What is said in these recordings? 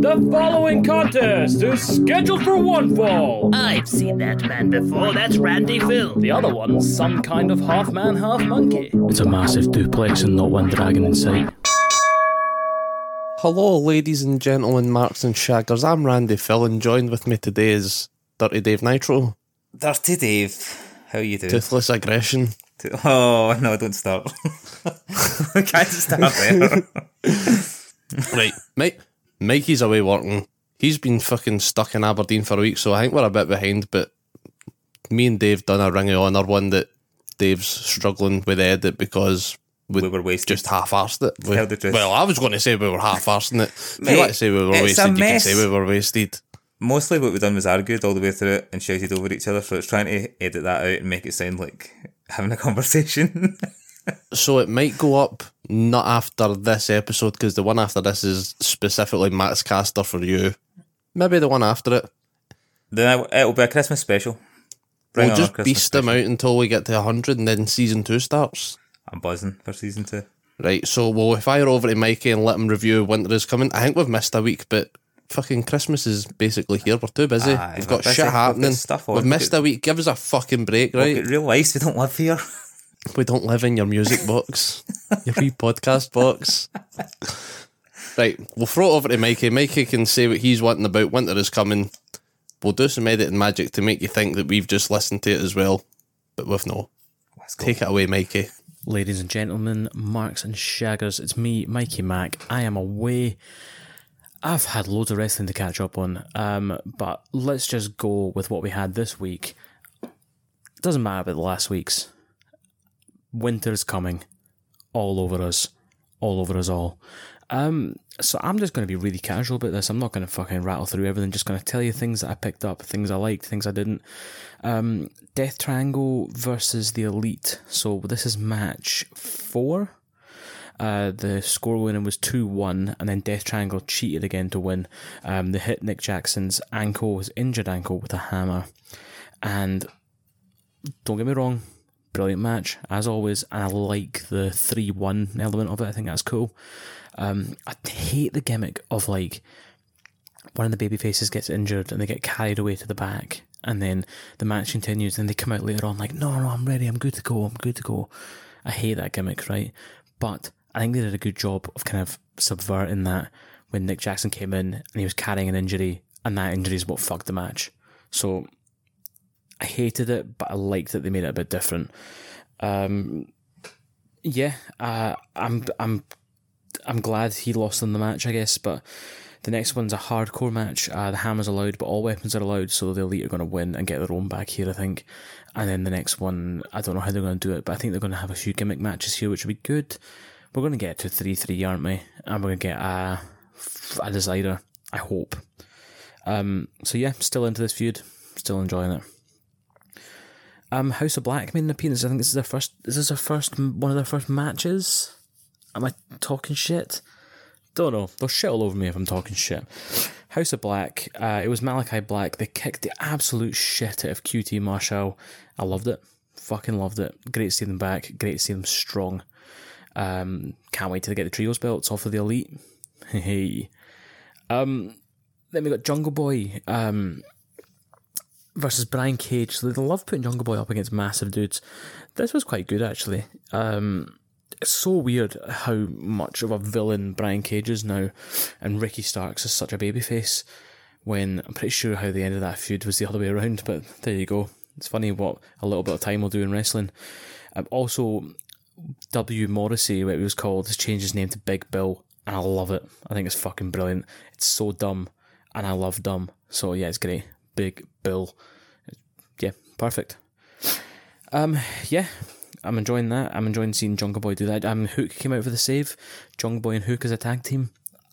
The following contest is scheduled for one fall. I've seen that man before. That's Randy Phil. The other one's some kind of half man, half monkey. It's a massive duplex and not one dragon in sight. Hello, ladies and gentlemen, marks and shaggers. I'm Randy Phil, and joined with me today is Dirty Dave Nitro, Dirty Dave, how you doing? Toothless Aggression. Oh no, don't start. we can't start there. right, Mike. Mikey's away working. He's been fucking stuck in Aberdeen for a week, so I think we're a bit behind. But me and Dave done a ring of honour one that Dave's struggling with edit because we, We were wasted. just half-arsed it. We- Tell the truth. well, I was going to say we were half-arsing it. If you Mate, like to say we were wasted, you can say we were wasted. Mostly what we done was argued all the way through it and shouted over each other. So it's trying to edit that out and make it sound like having a conversation. So it might go up not after this episode because the one after this is specifically Max Caster for you. Maybe the one after it. then it'll be a Christmas special. Bring we'll just beast them out until we get to 100 and then season 2 starts. I'm buzzing for season two. Right, so we'll fire over to Mikey and let him review Winter is Coming. I think we've missed a week, but fucking Christmas is basically here. We're too busy. Aye, we've got busy. shit We've happening. stuff on. We've We've missed a week. Give us a fucking break, right? Right. Real life, we don't live here. We don't live in your music box, your wee podcast box. Right, we'll throw it over to Mikey. Mikey can say what he's wanting about Winter is Coming. We'll do some editing magic to make you think that we've just listened to it as well, but we've no. Let's go. Take it away, Mikey. Ladies and gentlemen, marks and shaggers, it's me, Mikey Mac. I am away. I've had loads of wrestling to catch up on, um, but let's just go with what we had this week. Doesn't matter about the last week's. Winter's coming, all over us, all over us all. Um, so I'm just going to be really casual about this. I'm not going to fucking rattle through everything. Just going to tell you things that I picked up, things I liked, things I didn't. Um, Death Triangle versus the Elite. So this is match four. Uh, the score winning was 2 1, and then Death Triangle cheated again to win. Um, they hit Nick Jackson's ankle, his injured ankle, with a hammer. And don't get me wrong, brilliant match, as always. And I like the 3 1 element of it. I think that's cool. Um, I hate the gimmick of like one of the baby faces gets injured and they get carried away to the back and then the match continues and they come out later on like no no I'm ready I'm good to go I'm good to go I hate that gimmick right but I think they did a good job of kind of subverting that when Nick Jackson came in and he was carrying an injury and that injury is what fucked the match so I hated it but I liked that they made it a bit different um yeah uh, I'm I'm I'm glad he lost in the match, I guess. But the next one's a hardcore match. Uh, the hammer's allowed, but all weapons are allowed, so the elite are going to win and get their own back here, I think. And then the next one, I don't know how they're going to do it, but I think they're going to have a few gimmick matches here, which will be good. We're going to get to 3 3, aren't we? And we're going to get a, a decider, I hope. Um, so yeah, still into this feud, still enjoying it. Um, House of Black made an appearance. I think this is their first. Is this their first one of their first matches? Am I talking shit? Don't know. They'll shit all over me if I'm talking shit. House of Black. Uh, it was Malakai Black. They kicked the absolute shit out of QT Marshall. I loved it. Fucking loved it. Great to see them back. Great to see them strong. Um, can't wait till they get the trios belts off of the elite. Hey. Um, then we got Jungle Boy. Um, versus Brian Cage. So they love putting Jungle Boy up against massive dudes. This was quite good actually. Um, it's so weird how much of a villain Brian Cage is now, and Ricky Starks is such a babyface. When I'm pretty sure how the end of that feud was the other way around, but there you go. It's funny what a little bit of time will do in wrestling. Um, also, W Morrissey, what he was called, has changed his name to Big Bill, and I love it. I think it's fucking brilliant. It's so dumb, and I love dumb. So yeah, it's great. Big Bill. Yeah, perfect. Um, yeah, I'm enjoying that. I'm enjoying seeing Jungle Boy do that. Um, Hook came out for the save. Jungle Boy and Hook as a tag team.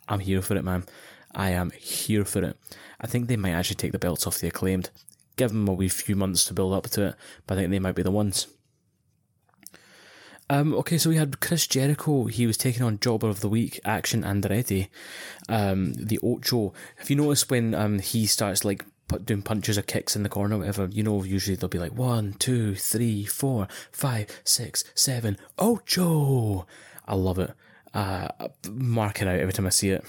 I'm here for it, man. I am here for it. I think they might actually take the belts off the acclaimed. Give them a wee few months to build up to it, but I think they might be the ones. Um, okay, so we had Chris Jericho. He was taking on Jobber of the Week, Action Andretti, um, the Ocho. Have you noticed when um, he starts like doing punches or kicks in the corner, or whatever? You know, usually they'll be like one, two, three, four, five, six, seven, Ocho. I love it. Uh, mark it out every time I see it.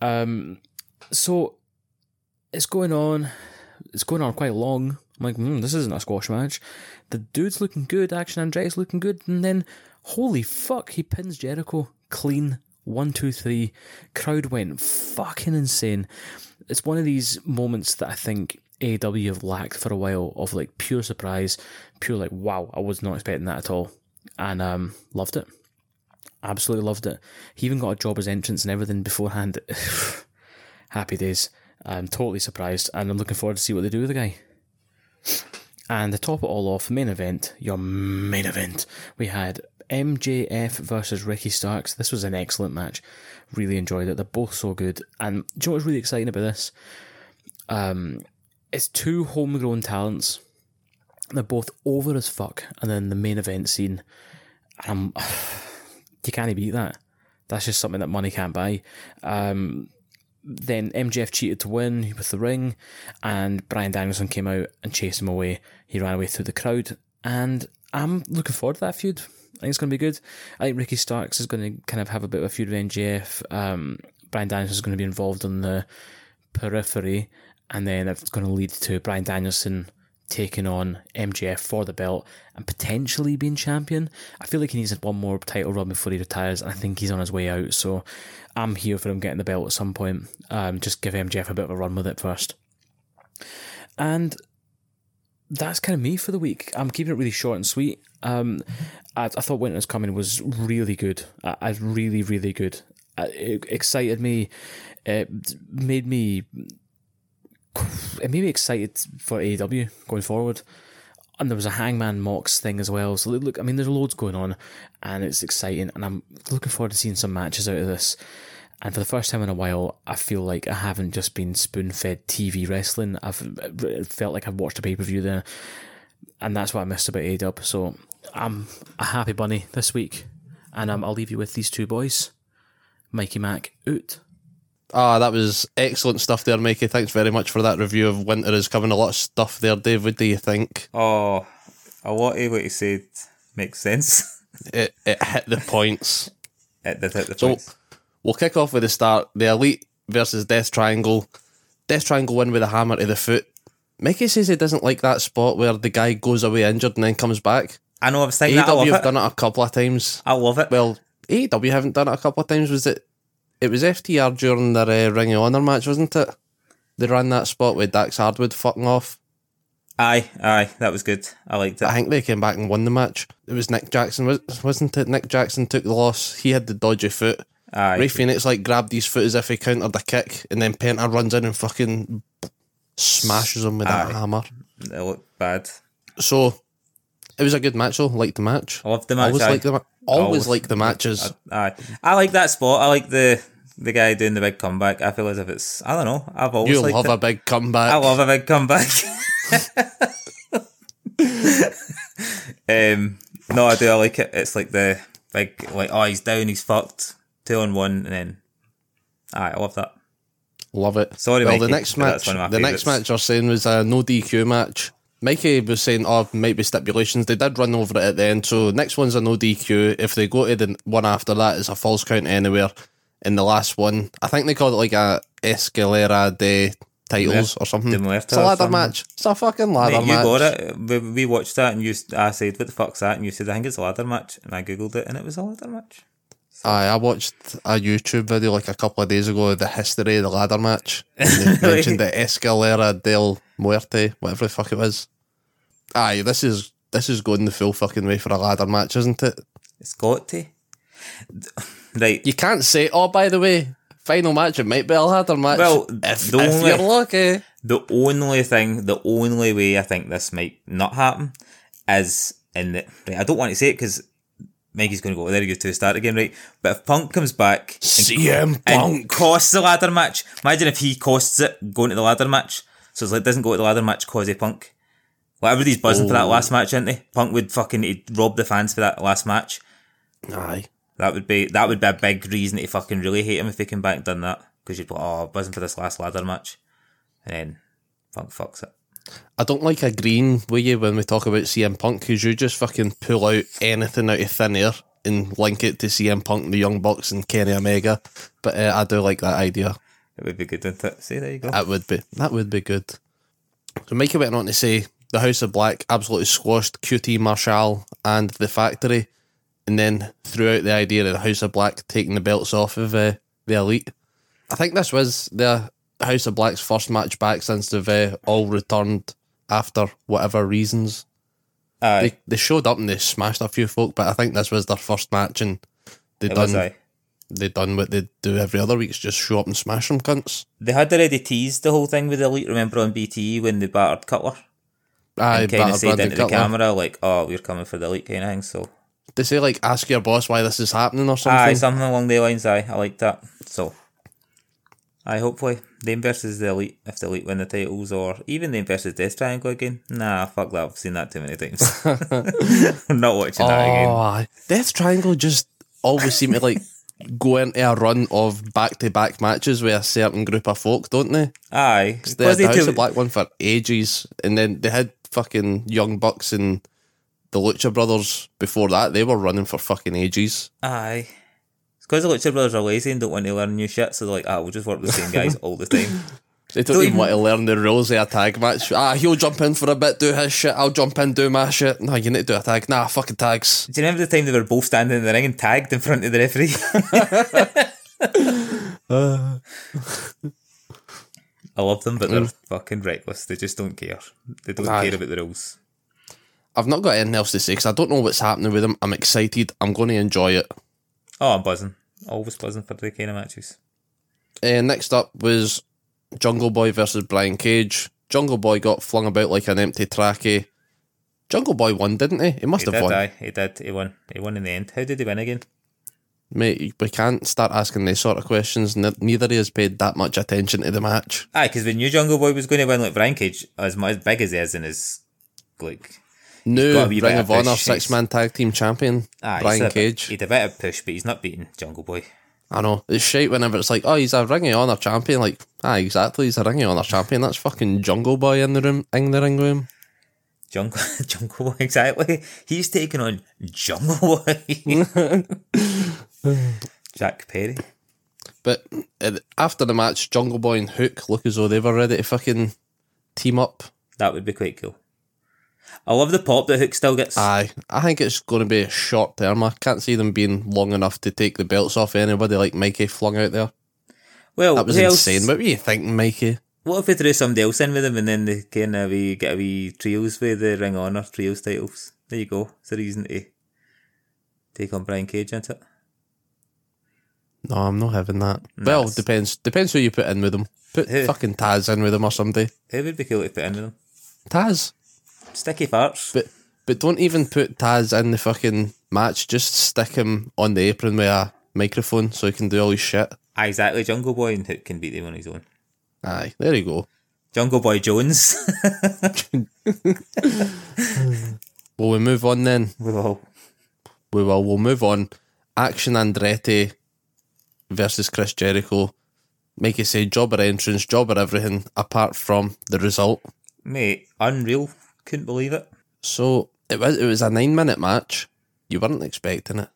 Um, so it's going on. It's going on quite long. I'm like, hmm, this isn't a squash match. The dude's looking good. Action Andretti's looking good, and then holy fuck, he pins Jericho clean. One, two, three. Crowd went fucking insane. It's one of these moments that I think AW have lacked for a while of like pure surprise, pure like wow, I was not expecting that at all, and um, loved it. Absolutely loved it. He even got a job as entrance and everything beforehand. Happy days. I'm totally surprised, and I'm looking forward to see what they do with the guy. And to top it all off, main event, your main event, we had MJF versus Ricky Starks. This was an excellent match. Really enjoyed it. They're both so good. And do you know what's really exciting about this? Um, it's two homegrown talents. They're both over as fuck. And then the main event scene, um, you can't beat that. That's just something that money can't buy. Um, then MJF cheated to win with the ring, and Bryan Danielson came out and chased him away. He ran away through the crowd, and I'm looking forward to that feud. I think it's going to be good. I think Ricky Starks is going to kind of have a bit of a feud with MJF. Um, Bryan Danielson is going to be involved on the periphery, and then it's going to lead to Bryan Danielson taking on MJF for the belt and potentially being champion. I feel like he needs one more title run before he retires, and I think he's on his way out. So I'm here for him getting the belt at some point. Um, just give MJF a bit of a run with it first. And that's kind of me for the week. I'm keeping it really short and sweet. Um, I, I thought Winter's Coming was really good. I, I really, really good. It excited me. It made me. It made me excited for AEW going forward. And there was a Hangman Mox thing as well. So look, I mean, there's loads going on, and it's exciting. And I'm looking forward to seeing some matches out of this. And for the first time in a while, I feel like I haven't just been spoon fed TV wrestling. I've felt like I've watched a pay per view there, and that's what I missed about AEW. So I'm a happy bunny this week, and um, I'll leave you with these two boys, Mikey Mac, out. Ah, that was excellent stuff there, Mikey. Thanks very much for that review of Winter is Coming. A lot of stuff there, David. Do you think? Oh, a lot of what you said makes sense. It it hit the points. It did hit the So points. we'll kick off with the start. The Elite versus Death Triangle. Death Triangle win with a hammer to the foot. Mikey says he doesn't like that spot where the guy goes away injured and then comes back. I know I was thinking that. AEW have it. done it a couple of times. I love it. Well, AEW haven't done it a couple of times. Was it? It was FTR during their uh, Ring of Honor match, wasn't it? They ran that spot with Dax Harwood fucking off. Aye, aye, that was good. I liked it. I think they came back and won the match. It was Nick Jackson, was- wasn't it? Nick Jackson took the loss. He had the dodgy foot. Aye. Rey Fenix like grabbed his foot as if he countered the kick, and then Penta runs in and fucking smashes him with that hammer. It looked bad. So it was a good match. though. liked the match. I loved the match. Always aye. like the always, Always. like the matches. Aye. I like that spot. I like the the guy doing the big comeback. I feel as if it's I don't know. I've always you love it. a big comeback. I love a big comeback. um, no, I do. I like it. It's like the big, like, oh, he's down, he's fucked, two on one, and then, aye, I love that. Love it. Sorry, well, Mikey, the next match, one of my the next match you're saying was a no DQ match. Mikey was saying, "Oh, might be stipulations." They did run over it at the end, so next one's a no DQ. If they go to the one after that, it's a false count anywhere. In the last one, I think they called it like a Escalera de titles or something. It's a ladder something. match. It's a fucking ladder Mate, you match. got it. We, we watched that, and you, I said, "What the fuck's that?" And you said, "I think it's a ladder match," and I googled it, and it was a ladder match. Aye, I watched a YouTube video like a couple of days ago of the history of the ladder match. And they mentioned the Escalera del Muerte, whatever the fuck it was. Aye, this is this is going the full fucking way for a ladder match, isn't it? It's got to. Right. You can't say, oh, by the way, final match, it might be a ladder match. Well, if, the if only- you're lucky. The only thing, the only way I think this might not happen is in the. Right, I don't want to say it because Mikey's going to go, oh, there you go to the start again, right? But if Punk comes back and, CM and Punk. costs the ladder match, imagine if he costs it going to the ladder match. So it's like, doesn't go to the ladder match cause of Punk. Like everybody's buzzing for that Oh. last match, aren't they? Punk would fucking he'd rob the fans for that last match. Aye. That would be that would be a big reason to fucking really hate him if they came back and done that. Because you'd be like, oh, buzzing for this last ladder match. And then Punk fucks it. I don't like agreeing with you when we talk about CM Punk because you just fucking pull out anything out of thin air and link it to CM Punk, the Young Bucks, and Kenny Omega. But uh, I do like that idea. It would be good, wouldn't it? See, there you go. That would be that would be good. So Mikey went on to say the House of Black absolutely squashed QT Marshall and the Factory, and then threw out the idea of the House of Black taking the belts off of uh, the Elite. I think this was the House of Black's first match back since they've uh, all returned after whatever reasons. Aye, They they showed up and they smashed a few folk, but I think this was their first match and they it done they done what they do every other week, just show up and smash them cunts. They had already teased the whole thing with the Elite, remember, on BTE when they battered Cutler? Aye, and kind of said into the camera, like, oh, we're coming for the Elite kind of thing, so. They say like ask your boss why this is happening or something. Aye, something along the lines, aye, I like that. So, aye, hopefully, them versus the Elite, if the Elite win the titles, or even them versus Death Triangle again. Nah, fuck that, I've seen that too many times. I'm not watching that again. Oh. Death Triangle just always seem to like go into a run of back to back matches with a certain group of folk, don't they? Aye, They had the House of Black one for ages, and then they had fucking Young Bucks and the Lucha Brothers before that. They were running for fucking ages. Aye. Because the Lucha Brothers are lazy and don't want to learn new shit, so they're like, ah, we'll just work with the same guys all the time. They don't, Don't even even- want to learn the rules of a tag match. Ah, he'll jump in for a bit, do his shit. I'll jump in, do my shit. No, you need to do a tag. Nah, fucking tags. Do you remember the time they were both standing in the ring and tagged in front of the referee? I love them, but they're fucking reckless. They just don't care. They don't Aye. care about the rules. I've not got anything else to say because I don't know what's happening with them. I'm excited. I'm going to enjoy it. Oh, I'm buzzing. Always buzzing for the kind of matches. Uh, next up was Jungle Boy versus Brian Cage. Jungle Boy got flung about like an empty trachea. Jungle Boy won, didn't he? He must He have did, won. aye. He did. He won. He won in the end. How did he win again? Mate, we can't start asking these sort of questions. Neither he has paid that much attention to the match. Aye, because we knew Jungle Boy was going to win. Like Brian Cage, as much as big as he is, and is like New got a wee Ring of Honor six man tag team champion, aye, Brian he's a bit- Cage. He'd a better push, but he's not beating Jungle Boy. I know. It's shite whenever it's like, oh, he's a Ring of Honor champion. Like, ah, exactly, he's a Ring of Honor champion. That's fucking Jungle Boy in the room, in the ring room. Jungle, Jungle Boy, exactly. He's taking on Jungle Boy. Jack Perry. But uh, after the match, Jungle Boy and Hook look as though they were ready to fucking team up. That would be quite cool. I love the pop that Hook still gets. Aye, I think it's going to be a short term. I can't see them being long enough to take the belts off anybody like Mikey flung out there. well, That was who else- insane. What were you thinking, Mikey? What if we threw somebody else in with them and then they can of we get a wee trios with the Ring of Honor trios titles? There you go. It's a reason to take on Brian Cage, isn't it? No, I'm not having that. well, it's- depends. Depends who you put in with them. Put Who? fucking Taz in with them or somebody. It would be cool to put in with them. Taz. Sticky farts. But but don't even put Taz in the fucking match. Just stick him on the apron with a microphone so he can do all his shit. Aye, exactly. Jungle Boy and Hook can beat him on his own. Aye, there you go. Jungle Boy Jones. well, we move on then? well, We will. We'll move on. Action Andretti versus Chris Jericho. Make it say jobber entrance, jobber everything, apart from the result. mate, unreal. Couldn't believe it. So it was it was a nine minute match. You weren't expecting it.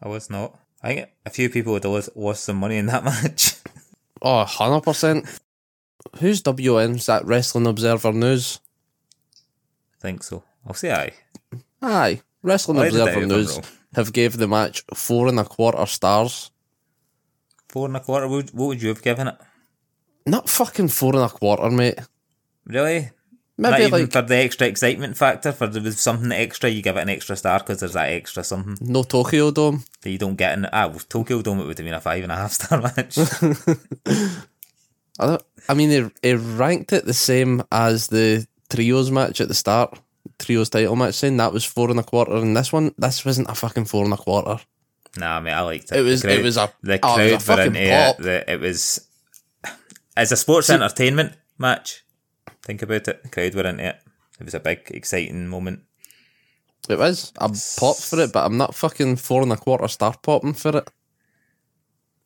I was not. I think a few people would have lost, some money in that match. Oh, 100%. Who's WN? Is that Wrestling Observer News? I think so. I'll say aye. Aye. Wrestling Why Observer News have gave the match four and a quarter stars. Four and a quarter. What would you have given it? Not fucking four and a quarter, mate. Really? Maybe Not even like for the extra excitement factor. For there was something extra, you give it an extra star because there's that extra something no Tokyo Dome. that you don't get in. Ah, well, Tokyo Dome it would have been a five and a half star match. I, I mean, they, they ranked it the same as the trios match at the start, trios title match, saying that was four and a quarter, and this one, this wasn't a fucking four and a quarter. nah, mate, I liked it. It was- The it was a- the oh, crowd it was a were fucking into pop. it. The, it was as a sports entertainment match. Think about it. The crowd were into it. It was a big, exciting moment. It was. I popped for it, but I'm not fucking four and a quarter star popping for it.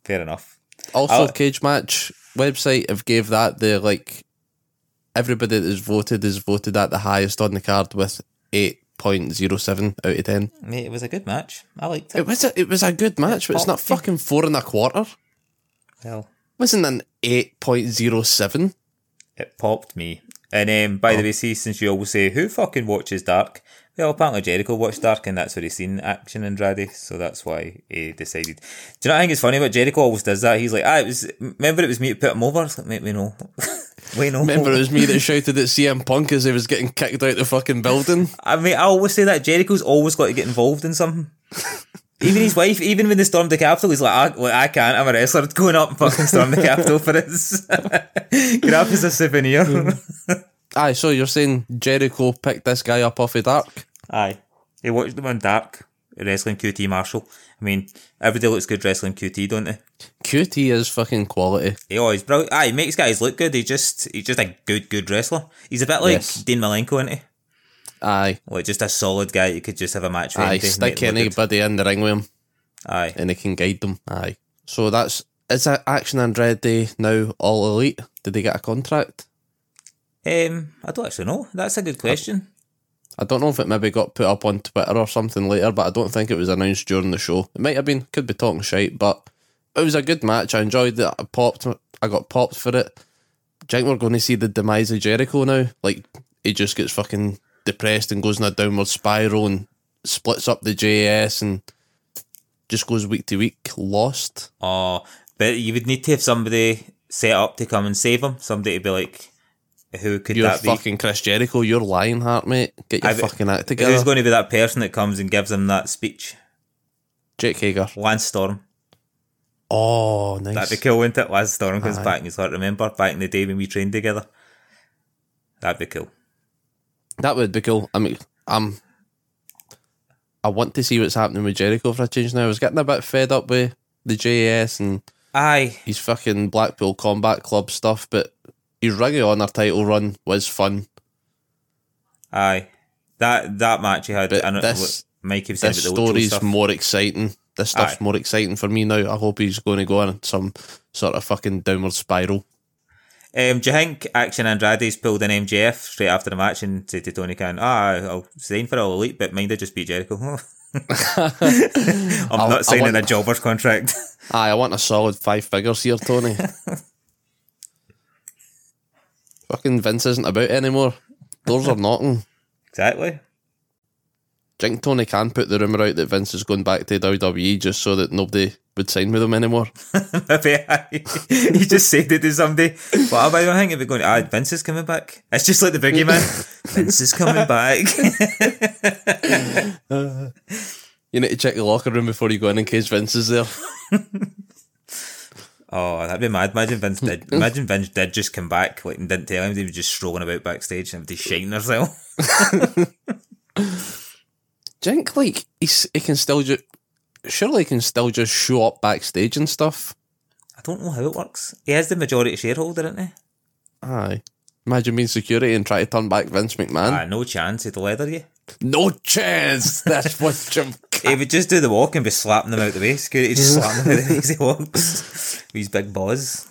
Fair enough. Also, I'll- Cage Match website have gave that the like everybody that is voted is voted at the highest on the card with eight 8.07 out of 10. Mate, it was a good match. I liked it. It was a, it was a good match, but it's not fucking four and a quarter. Well, wasn't an 8.07. it popped me. And um, by Oh. the way, see, since you always say, who fucking watches Dark? Well, apparently Jericho watched Dark, and that's where he's seen Action and Andretti, so that's why he decided. Do you know what I think it's funny about Jericho always does that? He's like, ah, it was, remember it was me to put him over? It's like, mate, we know. we know. Remember, it was me that shouted at CM Punk as he was getting kicked out the fucking building. I mean, I always say that Jericho's always got to get involved in something. Even his wife, even when they stormed the capital, he's like, I, I can't, I'm a wrestler, going up and fucking storm the capital for this. Grab as a souvenir. Aye, so you're saying Jericho picked this guy up off of Dark? Aye. He watched them on Dark, wrestling QT Marshall. I mean, everybody looks good wrestling QT, don't they? QT is fucking quality. He always brilliant. Aye, he makes guys look good. He just he's just a good, good wrestler. He's a bit like Yes. Dean Malenko, isn't he? Aye, Like just a solid guy you could just have a match with. aye, stick good. anybody in the ring with him Aye. and he can guide them. Aye. So that's, is that Action Andretti now all elite? Did they get a contract? Um, I don't actually know. That's a good question. I don't know if it maybe got put up on Twitter or something later, but I don't think it was announced during the show. It might have been, could be talking shite, but it was a good match. I enjoyed it. I popped, I got popped for it. Do you think we're going to see the demise of Jericho now? Like, he just gets fucking depressed and goes in a downward spiral and splits up the JS and just goes week to week lost. Oh, but you would need to have somebody set up to come and save him. Somebody to be like, who could You're that be? fucking Chris Jericho. You're Lionheart, mate. Get your I've- fucking act together. Who's going to be that person that comes and gives him that speech? Jake Hager. Lance Storm. Oh, nice. That'd be cool, wouldn't it? Lance Storm comes Aye. back and he's like, remember back in the day when we trained together? That'd be cool. That would be cool. I mean, I'm. I want to see what's happening with Jericho for a change now. I was getting a bit fed up with the JS and Aye. his fucking Blackpool Combat Club stuff, but his Ring of Honor title run was fun. Aye. That that match he had, But know this- what Mikey was saying This the story's more exciting. This stuff's Aye. more exciting for me now. I hope he's going to go on some sort of fucking downward spiral. Um, do you think Action Andretti's pulled an MJF straight after the match and said to Tony Khan, ah, I'll sign for All Elite, but mind I just beat Jericho? I'm I not signing want- a jobber's contract. Aye, I want a solid five figures here, Tony. fucking Vince isn't about anymore. Doors are knocking. exactly. You think Tony can put the rumour out that Vince is going back to WWE just so that nobody would sign with him anymore? Maybe I, he just said it to somebody. What about I think if we're going, ah, Vince is coming back. It's just like the boogeyman. Vince is coming back. You need to check the locker room before you go in in case Vince is there. oh, that'd be mad. Imagine Vince did. Imagine Vince did just come back, like and didn't tell him. He was just strolling about backstage and everybody shining herself. Do you think like he's, he can still just surely he can still just show up backstage and stuff? I don't know how it works. He is the majority shareholder, isn't he? Aye. Imagine being security and try to turn back Vince McMahon. Ah, no chance. He'd leather you. No chance. That's what Jim. He would just do the walk and be slapping them out the way. Security just slapping them out the way as he walks. With his big balls.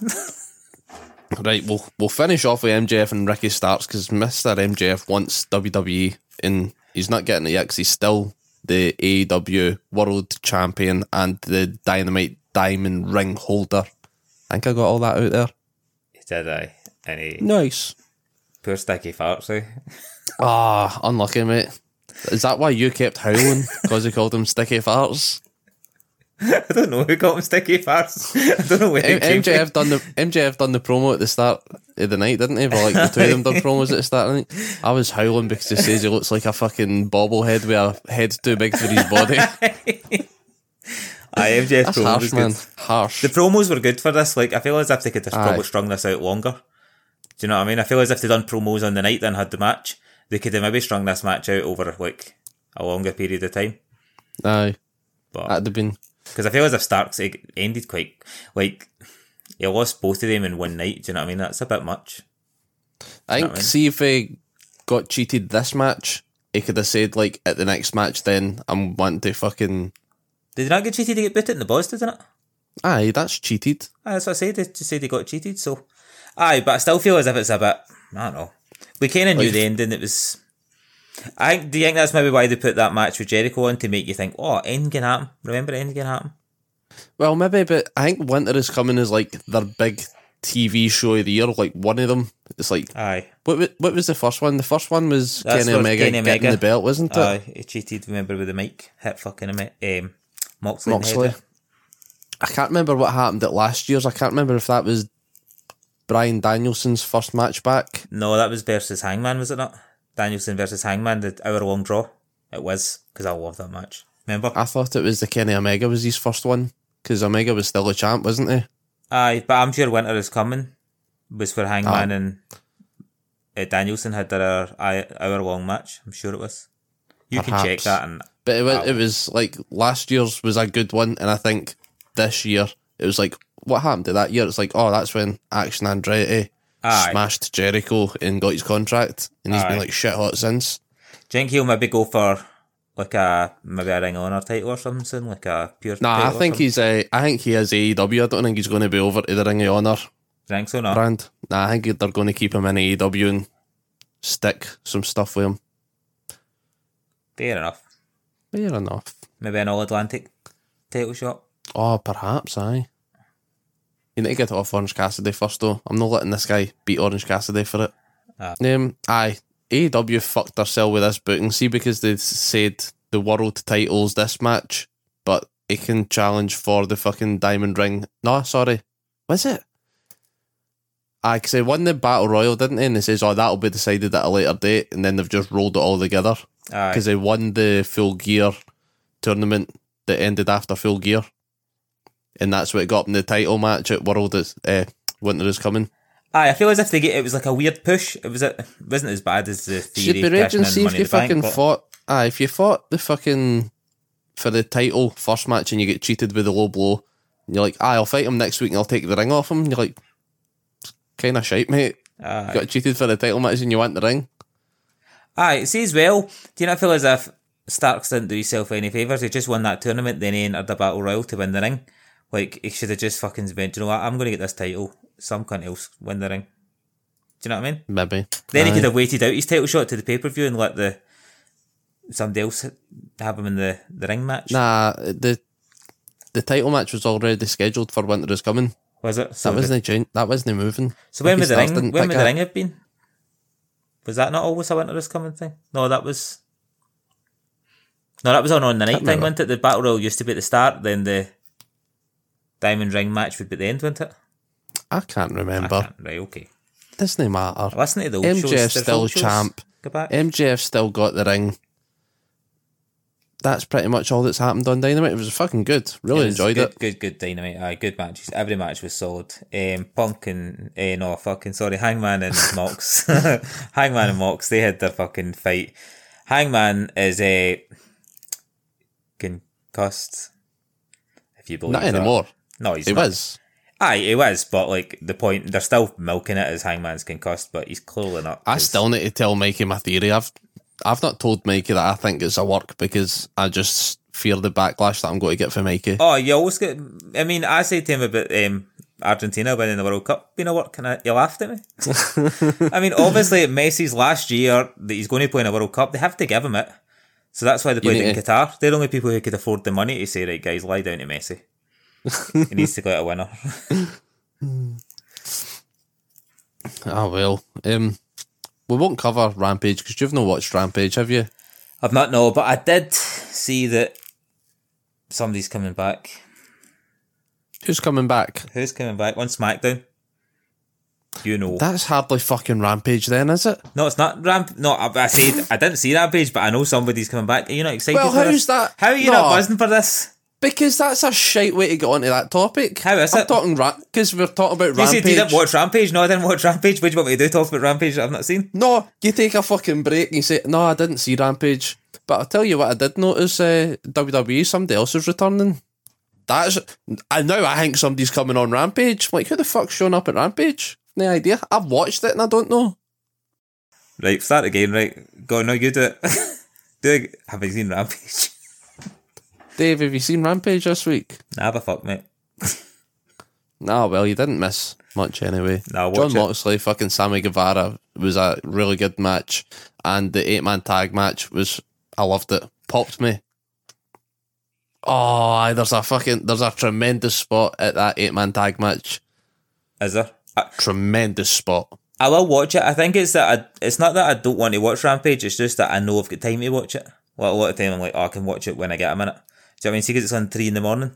Right, we'll we'll finish off with MJF and Ricky Starks because Mister MJF wants WWE and he's not getting it yet because he's still the AEW World Champion and the Dynamite Diamond Ring holder. I think I got all that out there. Did I? And he Nice. poor sticky farts. Eh? Ah, unlucky, mate. Is that why you kept howling? Because he called him sticky farts? I don't know who got him sticky farts. I don't know where M-. MJF done the MJF done the promo at the start of the night, didn't he? But like the two of them done promos at the start of the night. I was howling because he says he looks like a fucking bobblehead with a head too big for his body. Aye, MJF That's promo harsh, was man. good. Harsh. The promos were good for this. Like, I feel as if they could have Aye. probably strung this out longer. Do you know what I mean? I feel as if they done promos on the night then had the match. They could have maybe strung this match out over like a longer period of time. Aye, But that'd have been. Because I feel as if Starks it ended quite like he lost both of them in one night. Do you know what I mean? That's a bit much. I think I mean? see if he got cheated this match, he could have said like at the next match. Then I'm wanting to fucking. Did he not get cheated to get booted in the boss, didn't it? Aye, that's cheated. Aye, that's what I said. They just said he got cheated. So, aye, but I still feel as if it's a bit. I don't know. We kind of knew Like- the ending. It was. I think, do you think that's maybe why they put that match with Jericho on to make you think, oh, anything can happen? Remember, anything can happen? Well, maybe, but I think Winter is Coming is like their big TV show of the year. Like one of them. It's like Aye. what? What was the first one? The first one was That's Kenny Omega Kenny getting Omega. the belt, wasn't it? Aye, he cheated, remember, with the mic. Hit fucking um, Moxley. Moxley. I can't remember what happened at last year's. I can't remember if that was Bryan Danielson's first match back. No, that was versus Hangman, was it not? Danielson versus Hangman, the hour long draw. It was, because I love that match. Remember? I thought it was the Kenny Omega was his first one because Omega was still a champ, wasn't he? Aye, but I'm sure Winter is Coming was for Hangman and uh, Danielson had their hour long match. I'm sure it was. You can check that and But it was, it was like last year's was a good one, and I think this year it was like what happened to that year? It's like oh, that's when Action Andretti Aye. smashed Jericho and got his contract, and he's Aye. been like shit hot since. Do you think he'll maybe go for like a maybe a Ring of Honor title or something like a pure Nah, I think he's uh, I think he is AEW. I don't think he's going to be over to the Ring of Honor think so, no? brand. Nah, I think they're going to keep him in AEW and stick some stuff with him. Fair enough. Fair enough. Maybe an All Atlantic title shot. Oh, perhaps, aye. You need to get off Orange Cassidy first, though. I'm not letting this guy beat Orange Cassidy for it. Ah. Um, aye. AEW fucked themselves with this booking. See, because they said the world titles this match, but he can challenge for the fucking diamond ring. No, sorry. Was it? Aye, because they won the Battle Royal, didn't they? And they says, oh, that'll be decided at a later date. And then they've just rolled it all together. Because they won the full gear tournament that ended after full gear. And that's what it got them the title match at World is uh, Winter is Coming. Aye, I feel as if they get it was like a weird push. It was it wasn't as bad as the Should theory be of raging see if you in the Bank, fucking but- fought. Aye, if you fought the fucking for the title first match and you get cheated with a low blow, and you're like, aye, I'll fight him next week and I'll take the ring off him. You're like, kind of shite, mate. Aye. Got cheated for the title match and you want the ring. Aye, see as well. Do you not feel as if Starks didn't do himself any favours? He just won that tournament, then he entered the battle royal to win the ring. Like he should have just fucking went. You know what? I'm going to get this title. Some cunt else win the ring. Do you know what I mean? Maybe. Then he could have waited out his title shot to the pay per view and let the somebody else have him in the, the ring match. Nah, the the title match was already scheduled for Winter is Coming. Was it? So, That wasn't joint. That wasn't moving. so when would the ring? When would the ring have been? Was that not always a winter is coming thing? No, that was. No, that was on on the night thing, wasn't it? The battle royal used to be at the start, then the diamond ring match would be the end, wasn't it? I can't I remember. can't- Right, okay. Doesn't matter. Listen to the old shows. MJF There's still old champ. Go back. MJF still got the ring. That's pretty much all that's happened on Dynamite. It was fucking good. Really It enjoyed good, it. Good, good dynamite. Aye, good matches. Every match was solid. Um, Punk and eh, no fucking sorry, Hangman and Mox. Hangman and Mox. They had their fucking fight. Hangman is a concussed. If you believe it. Not that. anymore. No, he's It not. was. Aye, it was. But like the point, they're still milking it as Hangman's concussed, but he's clearly not. I still need to tell Mikey my theory. I've I've not told Mikey that I think it's a work because I just fear the backlash that I'm going to get for Mikey. Oh, you always get. I mean, I said to him about um, Argentina winning the World Cup being a work, and I, you laughed at me. I mean, obviously, Messi's last year that he's going to play in a World Cup, they have to give him it. So that's why they played it in to- Qatar. They're the only people who could afford the money to say, right, guys, lie down to Messi. He needs to go out a winner. Oh well. Um, we won't cover Rampage because you've not watched Rampage, have you? I've not no, but I did see that somebody's coming back. Who's coming back? Who's coming back on SmackDown? You know. That's hardly fucking Rampage, then, is it? No, it's not Ramp. No, I, I said I didn't see Rampage, but I know somebody's coming back. Are you not excited? Well, how's this? that- How are you No. not buzzing for this? Because that's a shite way to get onto that topic. How is I'm it? talking because we're talking about You Rampage. said you didn't watch Rampage. No, I didn't watch Rampage. Which what do you want me to do? Talk about Rampage that I've not seen? No, you take a fucking break and you say, no, I didn't see Rampage. But I'll tell you what, I did notice uh, WWE, somebody else is returning. That's, and now I think somebody's coming on Rampage. Like, who the fuck's showing up at Rampage? No idea. I've watched it and I don't know. Right, start again. Right, go. No, you do it. do it. Have you seen Rampage? Dave, have you seen Rampage this week? nah, but fuck, mate. Nah, well, you didn't miss much anyway. No, watch John it. Moxley, fucking Sammy Guevara was a really good match, and the eight man tag match was I loved it. Popped me. Oh, there's a fucking there's a tremendous spot at that eight man tag match. Is there? I, Tremendous spot. I will watch it. I think it's that I, it's not that I don't want to watch Rampage. It's just that I know I've got time to watch it. Well, a lot of time I'm like, oh, I can watch it when I get a minute. Do you know what I mean? See, because it's on three in the morning.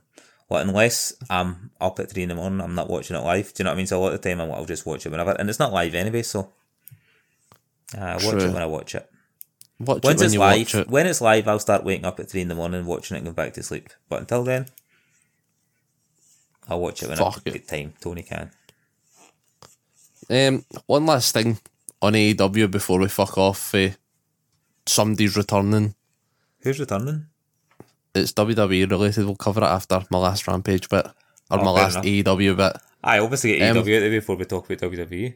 Well, unless I'm up at three in the morning, I'm not watching it live. Do you know what I mean? So a lot of the time I'm, I'll just watch it whenever, and it's not live anyway. So uh, I watch True. it when I watch it. Watch Once it when it's you live, watch it. when it's live, I'll start waking up at three in the morning, watching it, and going back to sleep. But until then, I'll watch it when Fuck I get time. Tony can. Um, one last thing on AEW before we fuck off. Uh, somebody's returning. Who's returning? It's WWE related. We'll cover it after my last Rampage bit or Oh, my last enough. AEW bit. I obviously get Um, AEW before we talk about. WWE.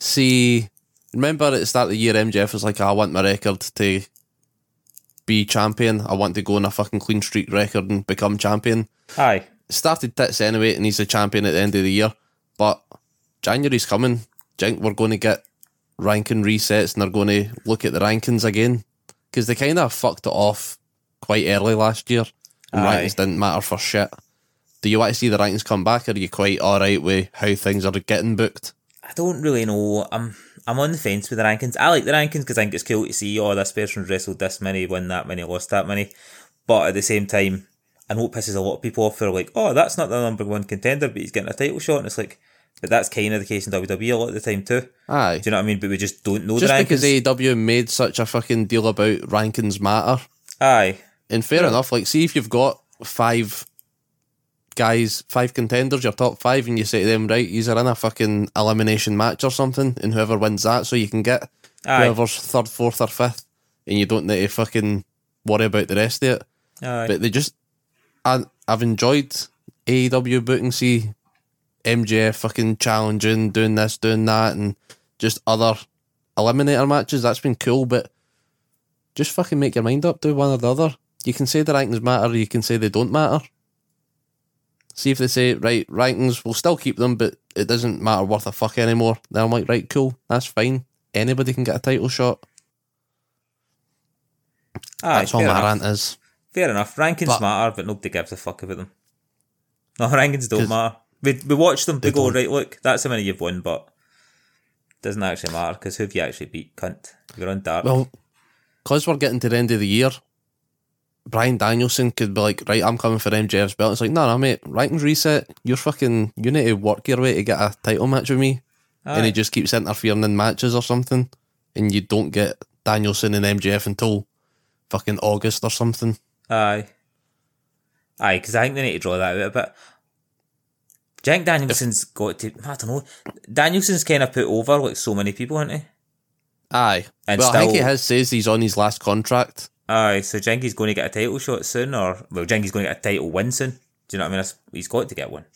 See, remember at the start of the year, MJF was like, I want my record to be champion. I want to go on a fucking clean streak record and become champion. Aye. Started tits anyway, and he's a champion at the end of the year. But January's coming. Think we're going to get ranking resets, and they're going to look at the rankings again because they kind of fucked it off quite early last year, and Aye. rankings didn't matter for shit. Do you want to see the rankings come back? Or are you quite all right with how things are getting booked? I don't really know. I'm I'm on the fence with the rankings. I like the rankings because I think it's cool to see, oh, this person's wrestled this many, won that many, lost that many. But at the same time, I know it pisses a lot of people off. They're like, oh, that's not the number one contender, but he's getting a title shot. And it's like, but that's kind of the case in WWE a lot of the time too. Aye. Do you know what I mean? But we just don't know Just the rankings. because AEW made such a fucking deal about rankings matter. Aye. And fair enough, like, see if you've got five guys, five contenders, your top five, and you say to them, right, these are in a fucking elimination match or something, and whoever wins that, so you can get Aye. whoever's third, fourth, or fifth, and you don't need to fucking worry about the rest of it. Aye. But they just, I, I've enjoyed AEW booking, see MJF fucking challenging, doing this, doing that, and just other eliminator matches. That's been cool, but just fucking make your mind up, do one or the other. You can say the rankings matter, you can say they don't matter. See if they say, right, rankings, we'll still keep them, but it doesn't matter worth a fuck anymore. Then I'm like, right, cool, that's fine. Anybody can get a title shot. Aye. That's all my enough. rant is. Fair enough. Rankings But- matter, but nobody gives a fuck about them. No, rankings don't matter. We, we watch them, we they go, don't. right, look, that's how many you've won, but doesn't actually matter because who have you actually beat, cunt? You're on dark. Well, because we're getting to the end of the year, Bryan Danielson could be like, right, I'm coming for MJF's belt. It's like, no, no, mate, rankings reset. You're fucking, you need to work your way to get a title match with me. And Aye. he just keeps interfering in matches or something. And you don't get Danielson and MJF until fucking August or something. Aye. Aye, because I think they need to draw that out a bit. Do you think Danielson's got to, I don't know, Danielson's kind of put over like so many people, hasn't he? Aye. And well, I think he has says he's on his last contract. Aye, so do you think he's going to get a title shot soon, or, well, do you think he's going to get a title win soon? Do you know what I mean? He's got to get one.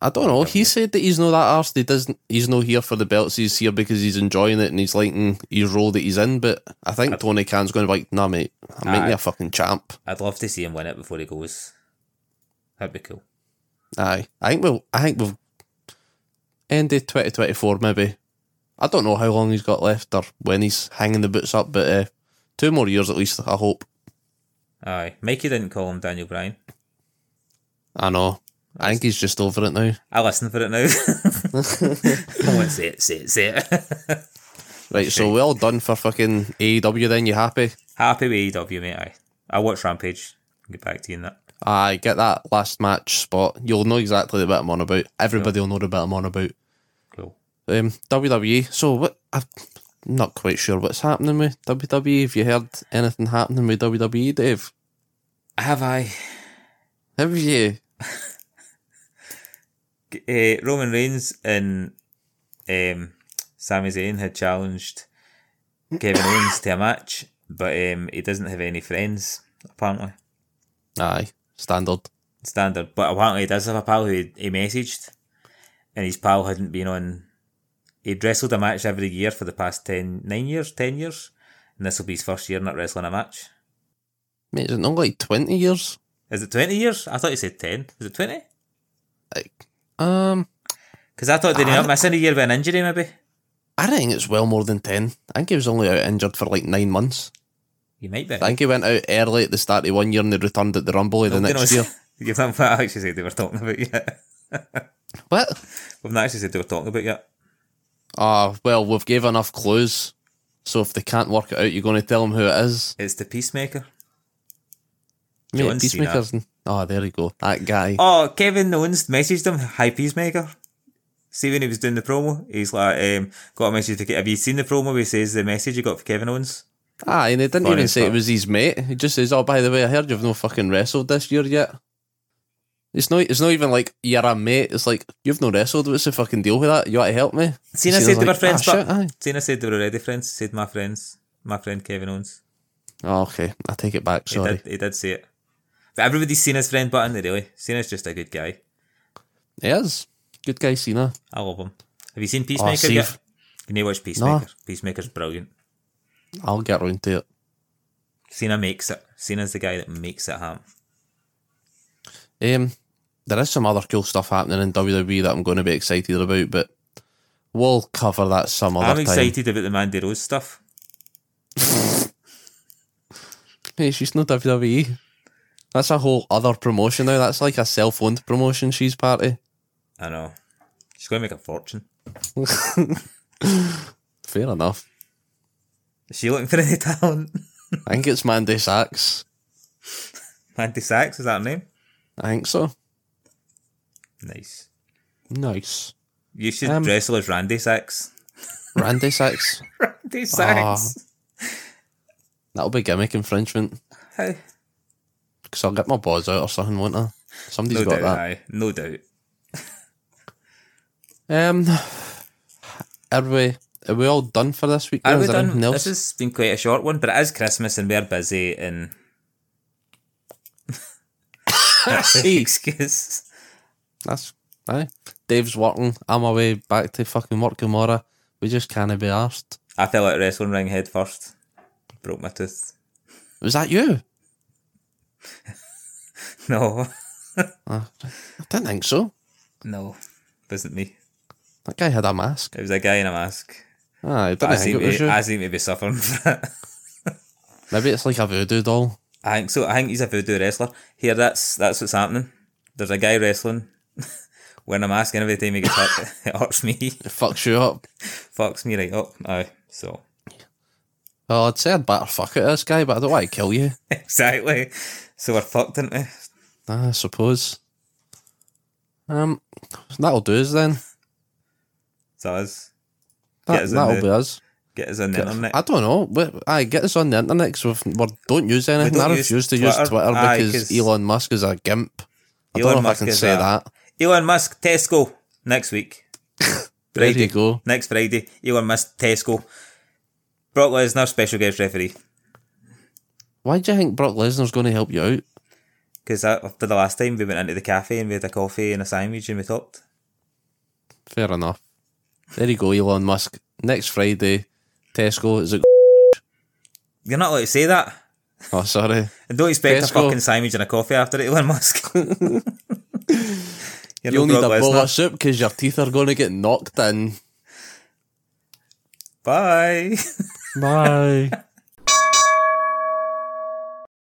I don't know. He said that he's not that arsed. He doesn't. He's not here for the belts. He's here because he's enjoying it and he's liking his role that he's in. But I think Tony Khan's going to be like, "Nah, mate, I'm making you a fucking champ." I'd love to see him win it before he goes. That'd be cool. Aye, I think we'll. I think we'll end of 2024 maybe. I don't know how long he's got left or when he's hanging the boots up, but uh, two more years at least. I hope. Aye. Mikey didn't call him Daniel Bryan. I know. I think he's just over it now. I listen for it now. I won't say it, say it, say it. Right, so we're all done for fucking AEW. Then you happy? Happy with AEW, mate. Aye. I watch Rampage. I'll get back to you in that. Aye, get that last match spot. You'll know exactly the bit I'm on about. Everybody will know the bit I'm on about. Cool. Um, WWE. So what? I'm not quite sure what's happening with WWE. Have you heard anything happening with WWE, Dave? Have I? Have you? Uh, Roman Reigns and um, Sami Zayn had challenged Kevin Owens to a match, but um, he doesn't have any friends, apparently. Aye, standard. Standard. But apparently he does have a pal who he, messaged, and his pal hadn't been on. He'd wrestled a match every year for the past 10, 9 years, 10 years, and this will be his first year not wrestling a match. Mate, is it not like 20 years? Is it 20 years? I thought you said 10. Is it 20? Like, Um, Because I thought, did he not miss any year with an injury, maybe? I think it's well more than 10. I think he was only out injured for like nine months. You might be. I think he went out early at the start of one year and they returned at the Rumble the next year. You've not actually said they were talking about yet. What? We've not actually said they were talking about yet. Ah, well, we've gave enough clues. So if they can't work it out, you're going to tell them who it is. It's the Peacemaker. John Cena. Peacemaker's. Oh, there you go. That guy. Oh, Kevin Owens messaged him, hi Peacemaker. See when he was doing the promo, he's like, um, got a message to get. Have you seen the promo he says the message you got for Kevin Owens? Ah, and he didn't Funny even say it was his mate. He just says, "Oh, by the way, I heard you've no fucking wrestled this year yet." It's not. It's not even like you're a mate. It's like you've no wrestled. What's the fucking deal with that? You want to help me? Cena Cena's said they were like, friends, "Ah, but shit, aye." Cena said they were already friends. Said my friends, my friend Kevin Owens. Oh, okay, I take it back. He did, he did say it. But everybody's Cena's friend, but isn't he really? Cena's just a good guy. He is good guy, Cena. I love him. Have you seen Peacemaker Steve. yet? Can you watch Peacemaker? Peacemaker's brilliant. I'll get round to it. Cena makes it. Cena's the guy that makes it happen. Um, there is some other cool stuff happening in WWE that I'm going to be excited about, but we'll cover that some other time. I'm time. excited about the Mandy Rose stuff. Hey, she's not WWE. That's a whole other promotion now. That's like a self-owned promotion. She's party. I know. She's going to make a fortune. Fair enough. Is she looking for any talent? I think it's Mandy Sachs. Mandy Sachs, is that her name? I think so. Nice. Nice. You should Um, wrestle as Randy Sachs. Randy Sachs. Randy Sachs. That'll be gimmick infringement. Hey. Because I'll get my balls out or something, won't I? Somebody's No got doubt, that. aye. No doubt. Um, are we are we all done for this week? Are Is we there done? This has been quite a short one, but it is Christmas and we're busy and that's the excuse. That's aye. Dave's working. I'm away back to fucking work tomorrow. We just can't be arsed. I fell out wrestling ring head first. Broke my tooth. Was that you? No. Ah, I didn't think so. No. Wasn't me. That guy had a mask. It was a guy in a mask. Ah, I I think seem, it was to, you. I seem to be suffering it. Maybe it's like a voodoo doll. I think so. I think he's a voodoo wrestler. Here, that's that's what's happening. There's a guy wrestling wearing a mask, and every time he gets hurt, it hurts me, It fucks you up. fucks me right up. Aye, so Well, I'd say I'd better fuck at this guy, but I don't want to kill you. exactly. So we're fucked, aren't we? I suppose. Um, that'll do us then. So us That, us in that'll the- be us. get us on the internet. I don't know. But I get us on the internet because we don't use anything. don't I use refuse to use Twitter. Twitter Aye, because 'cause Elon Musk is a gimp. I Elon don't know Musk if I can say a- that. Elon Musk Tesco next week. Friday. go. Next Friday, Elon Musk Tesco. Brock Lesnar special guest referee. Why do you think Brock Lesnar's going to help you out? Because after the last time we went into the cafe and we had a coffee and a sandwich and we talked. Fair enough. There you go, Elon Musk. Next Friday, Tesco. Is it? You're not allowed to say that. Oh, sorry. And don't expect Tesco. a fucking sandwich and a coffee after it, Elon Musk. You're You'll no need a Brock bowl of soup because your teeth are going to get knocked in. Bye. Bye.